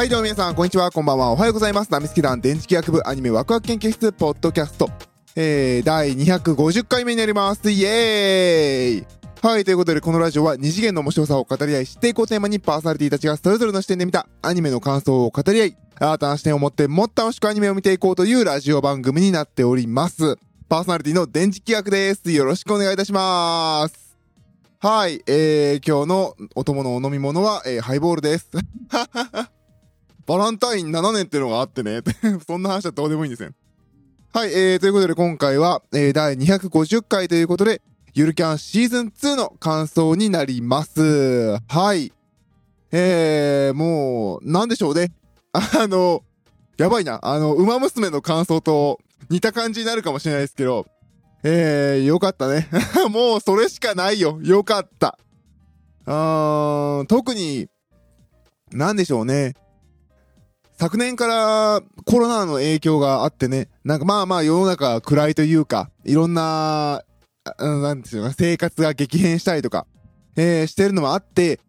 はい、どうも皆さん、こんにちは、こんばんは、おはようございます。ナミスケ団電磁気学部アニメワクワク研究室ポッドキャスト。えー、第250回目になります。イエーイはい、ということで、このラジオは二次元の面白さを語り合い、知っていこうテーマにパーソナリティたちがそれぞれの視点で見たアニメの感想を語り合い、新たな視点を持ってもっと楽しくアニメを見ていこうというラジオ番組になっております。パーソナリティの電磁気学です。よろしくお願いいたします。はい、えー、今日のお供のお飲み物は、えー、ハイボールです。バランタイン7年っていうのがあってね。そんな話はどうでもいいんですね。はい、えー、ということで今回は、えー、第250回ということで、ゆるキャンシーズン2の感想になります。はい。えー、もう、なんでしょうね。あの、やばいな。あの、馬娘の感想と似た感じになるかもしれないですけど、えー、よかったね。もうそれしかないよ。よかった。あーん、特に、なんでしょうね。昨年からコロナの影響があってね、なんかまあまあ世の中暗いというか、いろんな、あなんていうのか、生活が激変したりとか、えー、してるのもあって、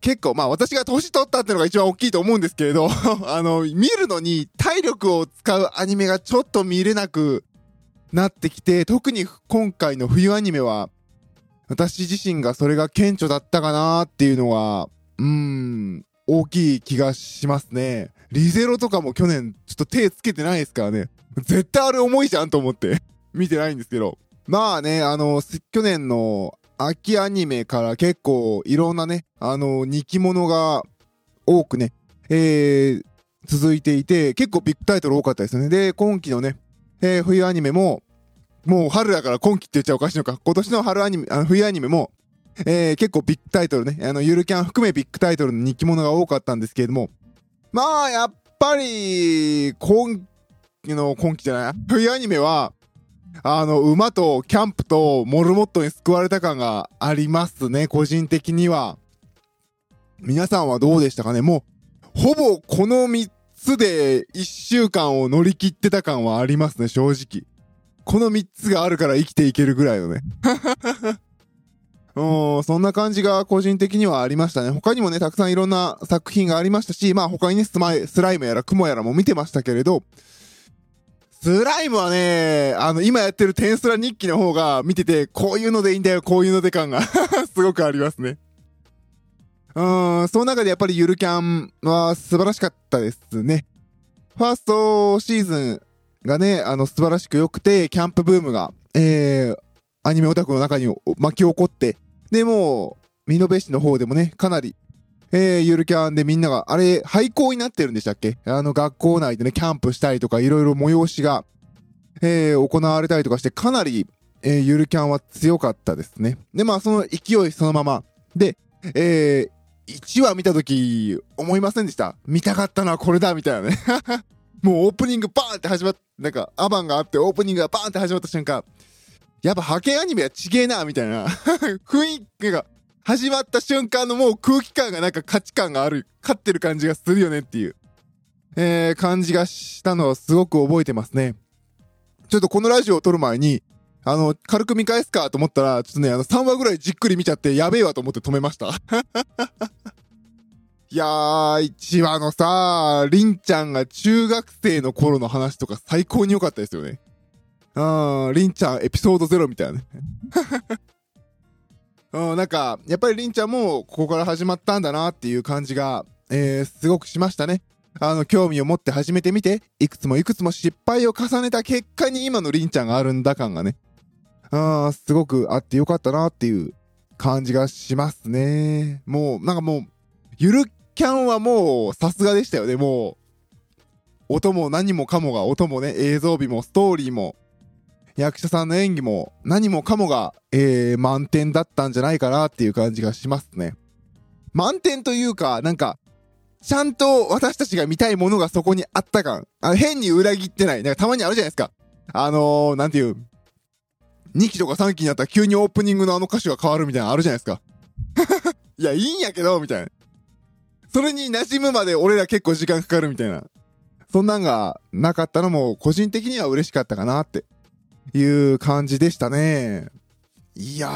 結構まあ私が年取ったってのが一番大きいと思うんですけれど、あの、見るのに体力を使うアニメがちょっと見れなくなってきて、特に今回の冬アニメは、私自身がそれが顕著だったかなっていうのは、うーん、大きい気がしますね。リゼロとかも去年ちょっと手つけてないですからね。絶対あれ重いじゃんと思って見てないんですけど。まあね、あの、去年の秋アニメから結構いろんなね、あの、人気者が多くね、えー、続いていて、結構ビッグタイトル多かったですよね。で、今期のね、えー、冬アニメも、もう春だから今期って言っちゃおかしいのか。今年の春アニメ、あの冬アニメも、えー、結構ビッグタイトルね、あの、ゆるキャン含めビッグタイトルの人気者が多かったんですけれども、まあ、やっぱり、今期の、今期じゃない、冬アニメは、あの、馬とキャンプとモルモットに救われた感がありますね、個人的には。皆さんはどうでしたかね？もう、ほぼこの3つで1週間を乗り切ってた感はありますね、正直。この3つがあるから生きていけるぐらいのね。うん、そんな感じが個人的にはありましたね。他にもね、たくさんいろんな作品がありましたし、まあ他にね、スマイスライムやらクモやらも見てましたけれど、スライムはね、あの、今やってるテンスラ日記の方が見てて、こういうのでいいんだよ、こういうので感が すごくありますね。うん、その中でやっぱりゆるキャンは素晴らしかったですね。ファーストシーズンがね、あの、素晴らしく良くて、キャンプブームが、えー、アニメオタクの中に巻き起こって、で、もう、ミノベ市の方でもね、かなり、えー、ゆるキャンでみんなが、あれ、廃校になってるんでしたっけ？あの、学校内でね、キャンプしたりとか、いろいろ催しが、えー、行われたりとかして、かなり、えー、ゆるキャンは強かったですね。で、まあ、その勢いそのまま。で、えー、1話見たとき、思いませんでした？見たかったのはこれだみたいなね。もうオープニングバーンって始まっ、なんか、アバンがあって、オープニングがバーンって始まった瞬間、やっぱ派遣アニメはちげえな、みたいな。雰囲気が始まった瞬間のもう空気感がなんか価値観がある、勝ってる感じがするよねっていう、えー、感じがしたのをすごく覚えてますね。ちょっとこのラジオを撮る前に、あの、軽く見返すかと思ったら、ちょっとね、あの、3話ぐらいじっくり見ちゃって、やべえわと思って止めました。いやー、1話のさ、りんちゃんが中学生の頃の話とか最高に良かったですよね。うん、りんちゃんエピソードゼロみたいなね。うん、なんか、やっぱりりんちゃんもここから始まったんだなっていう感じが、えー、すごくしましたね。あの、興味を持って始めてみて、いくつもいくつも失敗を重ねた結果に今のりんちゃんがあるんだ感がね。あーすごくあってよかったなっていう感じがしますね。もう、なんかもう、ゆるキャンはもうさすがでしたよね、もう。音も何もかもが、音もね、映像美もストーリーも、役者さんの演技も何もかもが、えー、満点だったんじゃないかなっていう感じがしますね。満点というか、なんか、ちゃんと私たちが見たいものがそこにあった感。あ変に裏切ってない。なんかたまにあるじゃないですか。あのー、なんていう、2期とか3期になったら急にオープニングのあの歌詞が変わるみたいなのあるじゃないですか。いや、いいんやけど、みたいな。それに馴染むまで俺ら結構時間かかるみたいな。そんなんがなかったのも個人的には嬉しかったかなっていう感じでしたね。いやー、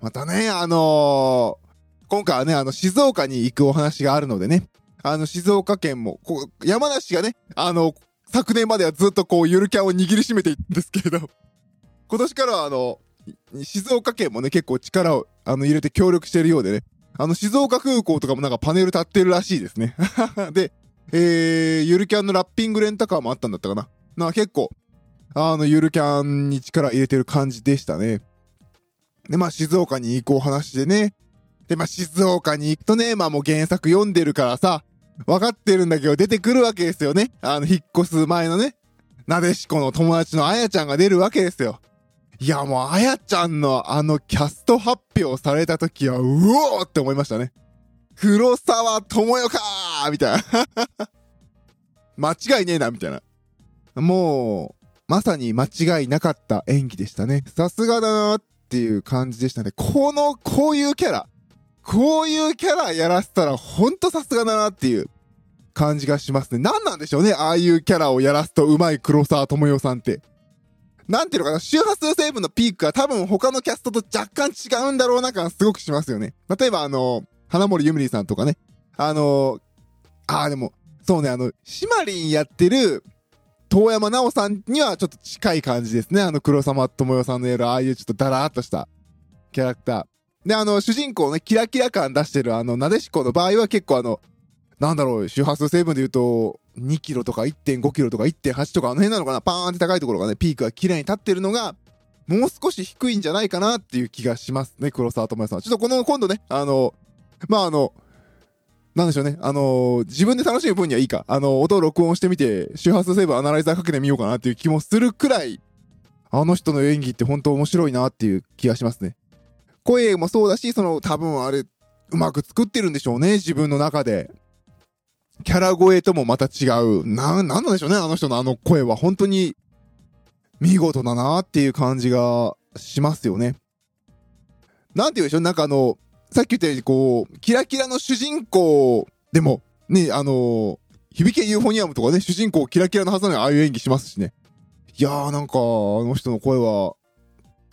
またね、あのー、今回はね、あの、静岡に行くお話があるのでね、あの、静岡県も、こう、山梨がね、あの、昨年まではずっとこう、ゆるキャンを握りしめていたんですけれど、今年からはあの、静岡県もね、結構力を、あの、入れて協力してるようでね、あの、静岡空港とかもなんかパネル立ってるらしいですね。で、えー、ゆるキャンのラッピングレンタカーもあったんだったかな。な、結構、あの、ゆるキャンに力入れてる感じでしたね。で、まあ、静岡に行こう話でね。で、まあ、静岡に行くとね、まあもう原作読んでるからさ、分かってるんだけど出てくるわけですよね。あの、引っ越す前のね、なでしこの友達のあやちゃんが出るわけですよ。いや、もう、あやちゃんのあのキャスト発表された時は、うおーって思いましたね。黒沢智代かーみたいな。間違いねえな、みたいな。もう、まさに間違いなかった演技でしたね。さすがだなっていう感じでしたね。この、こういうキャラ、こういうキャラやらせたらほんとさすがだなっていう感じがしますね。何なんでしょうね、ああいうキャラをやらすとうまい黒沢智代さんって。なんていうのかな、周波数成分のピークは多分他のキャストと若干違うんだろうな感すごくしますよね。例えばあの、花森ゆみりさんとかね。あの、ああでも、そうね、あの、シマリンやってる、遠山奈緒さんにはちょっと近い感じですね。あの黒様智代さんのやる、ああいうちょっとダラーっとしたキャラクター。で、あの、主人公ね、キラキラ感出してるあの、なでしこの場合は結構あの、なんだろう、周波数成分で言うと、2キロとか1.5キロとか1.8とかあの辺なのかなパーンって高いところがね、ピークが綺麗に立ってるのが、もう少し低いんじゃないかなっていう気がしますね、黒沢智也さん。ちょっとこの、今度ね、あの、まあ、あの、なんでしょうね。あの自分で楽しむ分にはいいか。あの音を録音してみて、周波数成分アナライザーかけてみようかなっていう気もするくらい、あの人の演技って本当面白いなっていう気がしますね。声もそうだし、その多分あれ、うまく作ってるんでしょうね、自分の中で。キャラ声ともまた違う。な、なんなんでしょうね、あの人のあの声は。本当に、見事だなっていう感じがしますよね。なんて言うんでしょうなんかあの、さっき言ったようにこう、キラキラの主人公でも、ね、あの、響けユーフォニアムとかね、主人公キラキラのはずなのにああいう演技しますしね。いやーなんか、あの人の声は、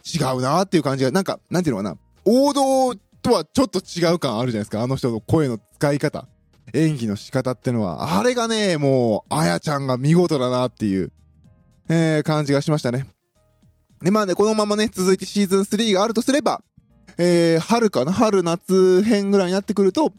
違うなーっていう感じが、なんか、なんていうのかな。王道とはちょっと違う感あるじゃないですか。あの人の声の使い方。演技の仕方ってのは、あれがね、もう、あやちゃんが見事だなっていう、えー、感じがしましたね。で、まあね、このままね、続いてシーズン3があるとすれば、えー、春かな？春夏編ぐらいになってくると、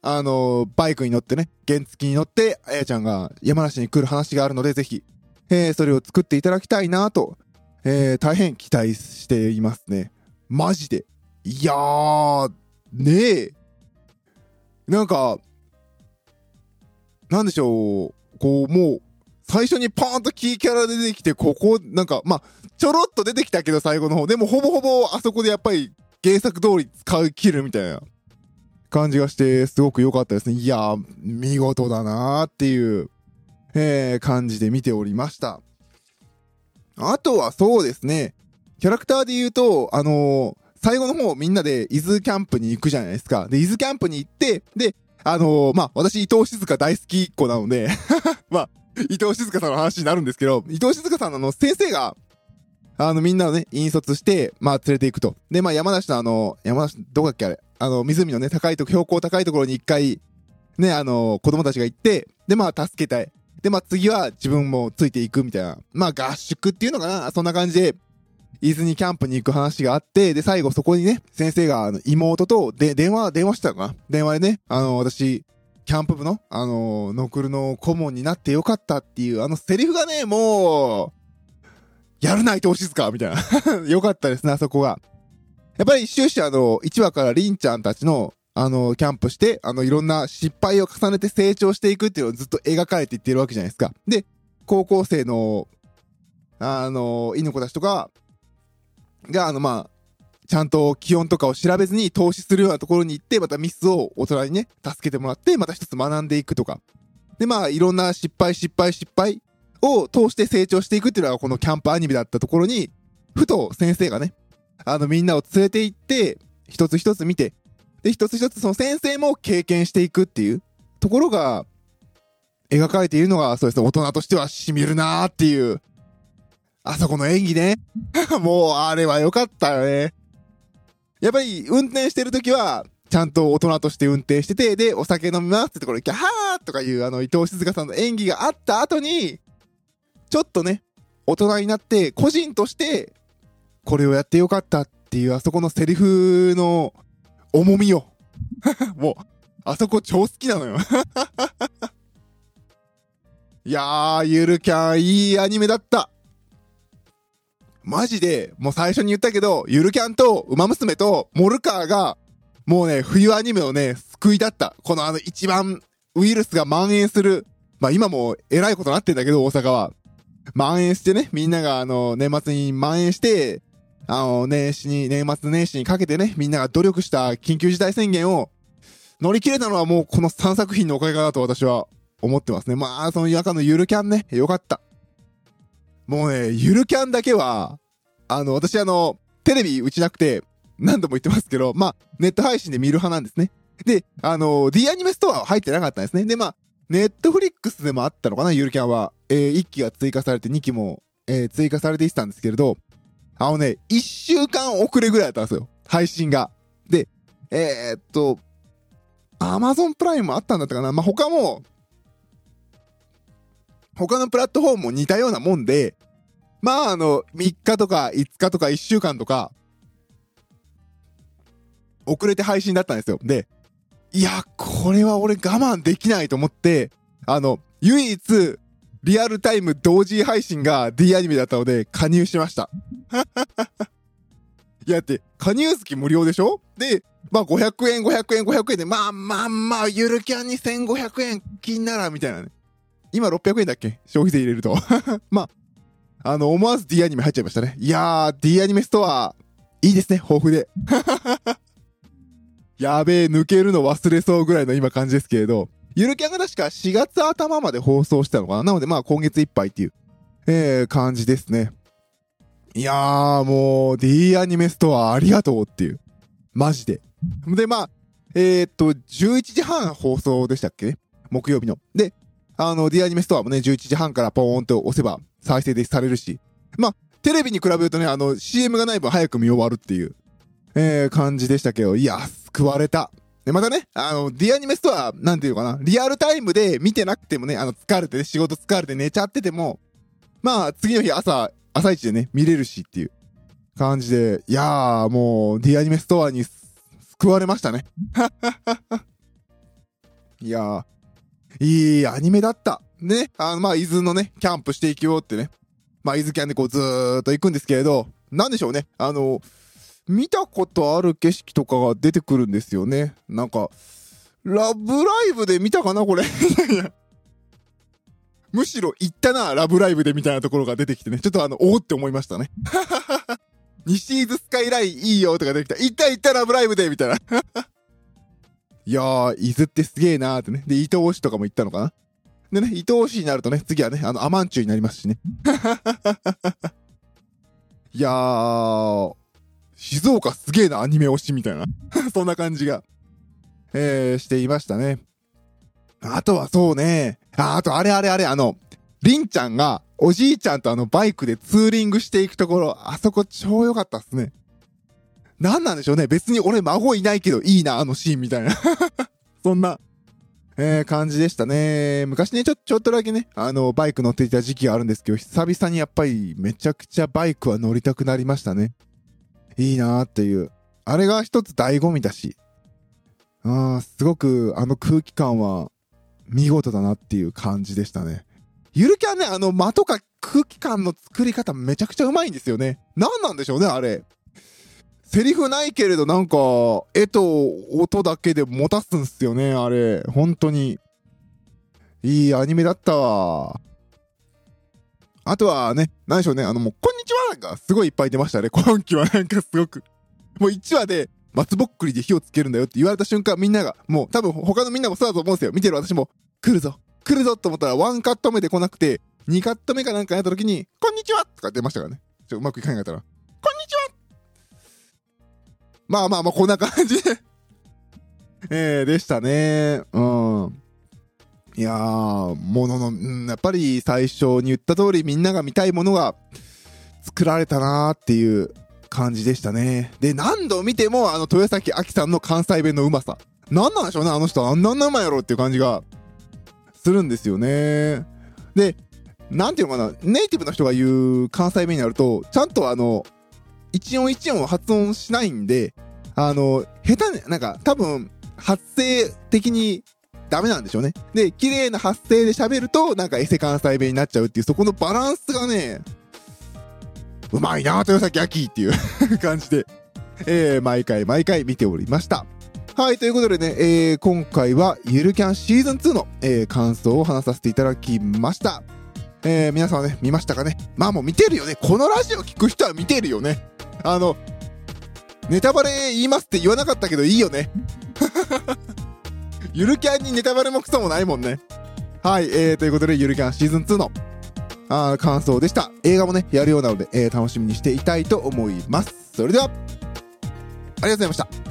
あのー、バイクに乗ってね、原付に乗って、あやちゃんが山梨に来る話があるので、ぜひ、えー、それを作っていただきたいなと、えー、大変期待していますね。マジで。いやー、ねえ。なんか、なんでしょう、こう、もう、最初にパーンとキーキャラ出てきて、ここ、なんか、まあ、ちょろっと出てきたけど、最後の方。でも、ほぼほぼ、あそこでやっぱり、原作通り使い切るみたいな感じがして、すごく良かったですね。いやー、見事だなーっていう、えー、感じで見ておりました。あとはそうですね、キャラクターで言うと、あのー、最後の方みんなで伊豆キャンプに行くじゃないですか。で、伊豆キャンプに行って、で、あのー、まあ、私伊藤静香大好きっ子なので まあ、伊藤静香さんの話になるんですけど、伊藤静香さんのあの、先生が、あの、みんなをね、引率して、まあ、連れて行くと。で、まあ、山梨のあの、山梨、どこだっけあれ？あの、湖のね、高いとこ、標高高いところに一回、ね、あの、子供たちが行って、で、まあ、助けたい。で、まあ、次は自分もついていくみたいな。まあ、合宿っていうのかな？そんな感じで、伊豆にキャンプに行く話があって、で、最後そこにね、先生が、あの、妹と、で、電話、電話したのかな？電話でね、あの、私、キャンプ部の、あの、ノクルの顧問になってよかったっていう、あのセリフがね、もう、やるないとしずかみたいな。よかったですね、あそこが。やっぱり終始あの、1話からりんちゃんたちの、あの、キャンプして、あの、いろんな失敗を重ねて成長していくっていうのをずっと描かれていってるわけじゃないですか。で、高校生の、あの、犬子たちとか、が、あの、まあ、ちゃんと気温とかを調べずに投資するようなところに行って、またミスを大人にね、助けてもらって、また一つ学んでいくとか。で、まあ、いろんな失敗、失敗、失敗を通して成長していくっていうのがこのキャンプアニメだったところに、ふと先生がね、あの、みんなを連れて行って、一つ一つ見て、で、一つ一つその先生も経験していくっていうところが、描かれているのが、そうですね、大人としては染みるなーっていうあそこの演技ね。もう、あれは良かったよね。やっぱり、運転してるときは、ちゃんと大人として運転してて、で、お酒飲みますってところに、はとかいうあの伊藤静香さんの演技があった後に、ちょっとね、大人になって個人としてこれをやってよかったっていうあそこのセリフの重みよ。もう、あそこ超好きなのよ。いやー、ゆるキャンいいアニメだった。マジで、もう最初に言ったけど、ゆるキャンと、ウマ娘と、モルカーが、もうね、冬アニメのね、救いだった。このあの一番、ウイルスが蔓延する。まあ今も偉いことなってんだけど、大阪は。蔓延してね、みんながあの、年末に蔓延して、あの、年始に、年末年始にかけてね、みんなが努力した緊急事態宣言を乗り切れたのはもうこの3作品のおかげかなと私は思ってますね。まあ、その夜間のゆるキャンね、よかった。もうね、ゆるキャンだけは、あの、私あの、テレビ打ちなくて、何度も言ってますけど、まあ、ネット配信で見る派なんですね。で、あの、D アニメストアは入ってなかったんですね。で、まあ、ネットフリックスでもあったのかな、ゆるキャンは。えー、1期が追加されて2期も、えー、追加されていってたんですけれど、あのね、1週間遅れぐらいだったんですよ。配信が。で、えー、っと、アマゾンプライムもあったんだったかな。まあ、他も、他のプラットフォームも似たようなもんで、まあ、あの、3日とか5日とか1週間とか、遅れて配信だったんですよ。で、いや、これは俺我慢できないと思って、あの、唯一、リアルタイム同時配信が D アニメだったので加入しました。いや、って、加入月無料でしょ？で、まあ500円、500円、500円で、まあまあまあ、ゆるキャンに1500円金なら、みたいなね。今600円だっけ？消費税入れると。まあ、あの、思わず D アニメ入っちゃいましたね。いやー、D アニメストア、いいですね、豊富で。やべえ、抜けるの忘れそうぐらいの今感じですけれど、ゆるキャンが確か4月頭まで放送したのかななのでまあ今月いっぱいっていう、えー、感じですね。いやーもう D アニメストアありがとうっていう。マジで。でまあ、えー、っと、11時半放送でしたっけ？ね木曜日の。で、あの D アニメストアもね、11時半からポーンと押せば再生でされるし。まあ、テレビに比べるとね、あの CM がない分早く見終わるっていう、えー、感じでしたけど、いや、救われた。で、またね、あの、 dアニメストア、なんていうかな、リアルタイムで見てなくてもね、あの、疲れてね、仕事疲れて寝ちゃってても、まあ、次の日朝、朝一でね、見れるしっていう感じで、いやー、もう、 dアニメストアに救われましたね。いやー、いいアニメだった。ね、あの、まあ、伊豆のね、キャンプしていきようってね。まあ、伊豆キャンでこうずーっと行くんですけれど、なんでしょうね。あの、見たことある景色とかが出てくるんですよね。なんか、ラブライブで見たかなこれ。むしろ行ったな、ラブライブでみたいなところが出てきてね。ちょっとあの、おおって思いましたね。西伊豆スカイラインいいよとか出てきた。行った行ったラブライブでみたいな。いやー、伊豆ってすげえなーってね。で、伊東市とかも行ったのかなでね、伊東市になるとね、次はね、あの、アマンチュになりますしね。いやー、静岡すげえな、アニメ推しみたいな そんな感じが、えー、していましたね。あとはそうね。あ、あとあれあれあれ、あの、りんちゃんが、おじいちゃんとあのバイクでツーリングしていくところ、あそこ超良かったっすね。なんなんでしょうね。別に俺孫いないけどいいな、あのシーンみたいな そんな、えー、感じでしたね。昔ね、ちょ、ちょっとだけね、あの、バイク乗っていた時期があるんですけど、久々にやっぱりめちゃくちゃバイクは乗りたくなりましたね。いいなーっていう。あれが一つ醍醐味だし。ああ、すごくあの空気感は見事だなっていう感じでしたね。ゆるキャンね、あの間とか空気感の作り方めちゃくちゃうまいんですよね。何なんでしょうね、あれ。セリフないけれどなんか、絵と音だけで持たすんすよね、あれ。本当に。いいアニメだったわ。あとはね、何でしょうね、あのもう、こんにちはがすごいいっぱい出ましたね。今期はなんかすごく。もう1話で、松ぼっくりで火をつけるんだよって言われた瞬間、みんなが、もう多分他のみんなもそうだと思うんですよ。見てる私も、来るぞ来るぞと思ったら、ワンカット目で来なくて、2カット目かなんかやった時に、こんにちはとか出ましたからね。ちょっと、うまくいかなかったら、こんにちはまあまあまあ、こんな感じで えー、でしたね。うん。いやー、ものの、うん、やっぱり最初に言った通りみんなが見たいものが作られたなーっていう感じでしたね。で、何度見てもあの豊崎亜紀さんの関西弁のうまさ。何なんでしょうね、あの人。あんなうまいやろっていう感じがするんですよね。で、なんていうのかな、ネイティブの人が言う関西弁になると、ちゃんとあの、一音一音発音しないんで、あの、下手ね、なんか多分、発声的にダメなんでしょうね。で、綺麗な発声で喋ると、なんかエセ関西弁になっちゃうっていう、そこのバランスがね、うまいな豊崎秋っていう 感じで、えー、毎回毎回見ておりました。はい、ということでね、えー、今回はゆるキャンシーズン2の、えー、感想を話させていただきました。えー、皆さんはね、見ましたかね？まあもう見てるよね。このラジオ聞く人は見てるよね。あの、ネタバレ言いますって言わなかったけどいいよね。ゆるキャンにネタバレもクソもないもんね。はい、えー、ということで、ゆるキャンシーズン2のあ感想でした。映画もね、やるようなので、えー、楽しみにしていたいと思います。それでは、ありがとうございました。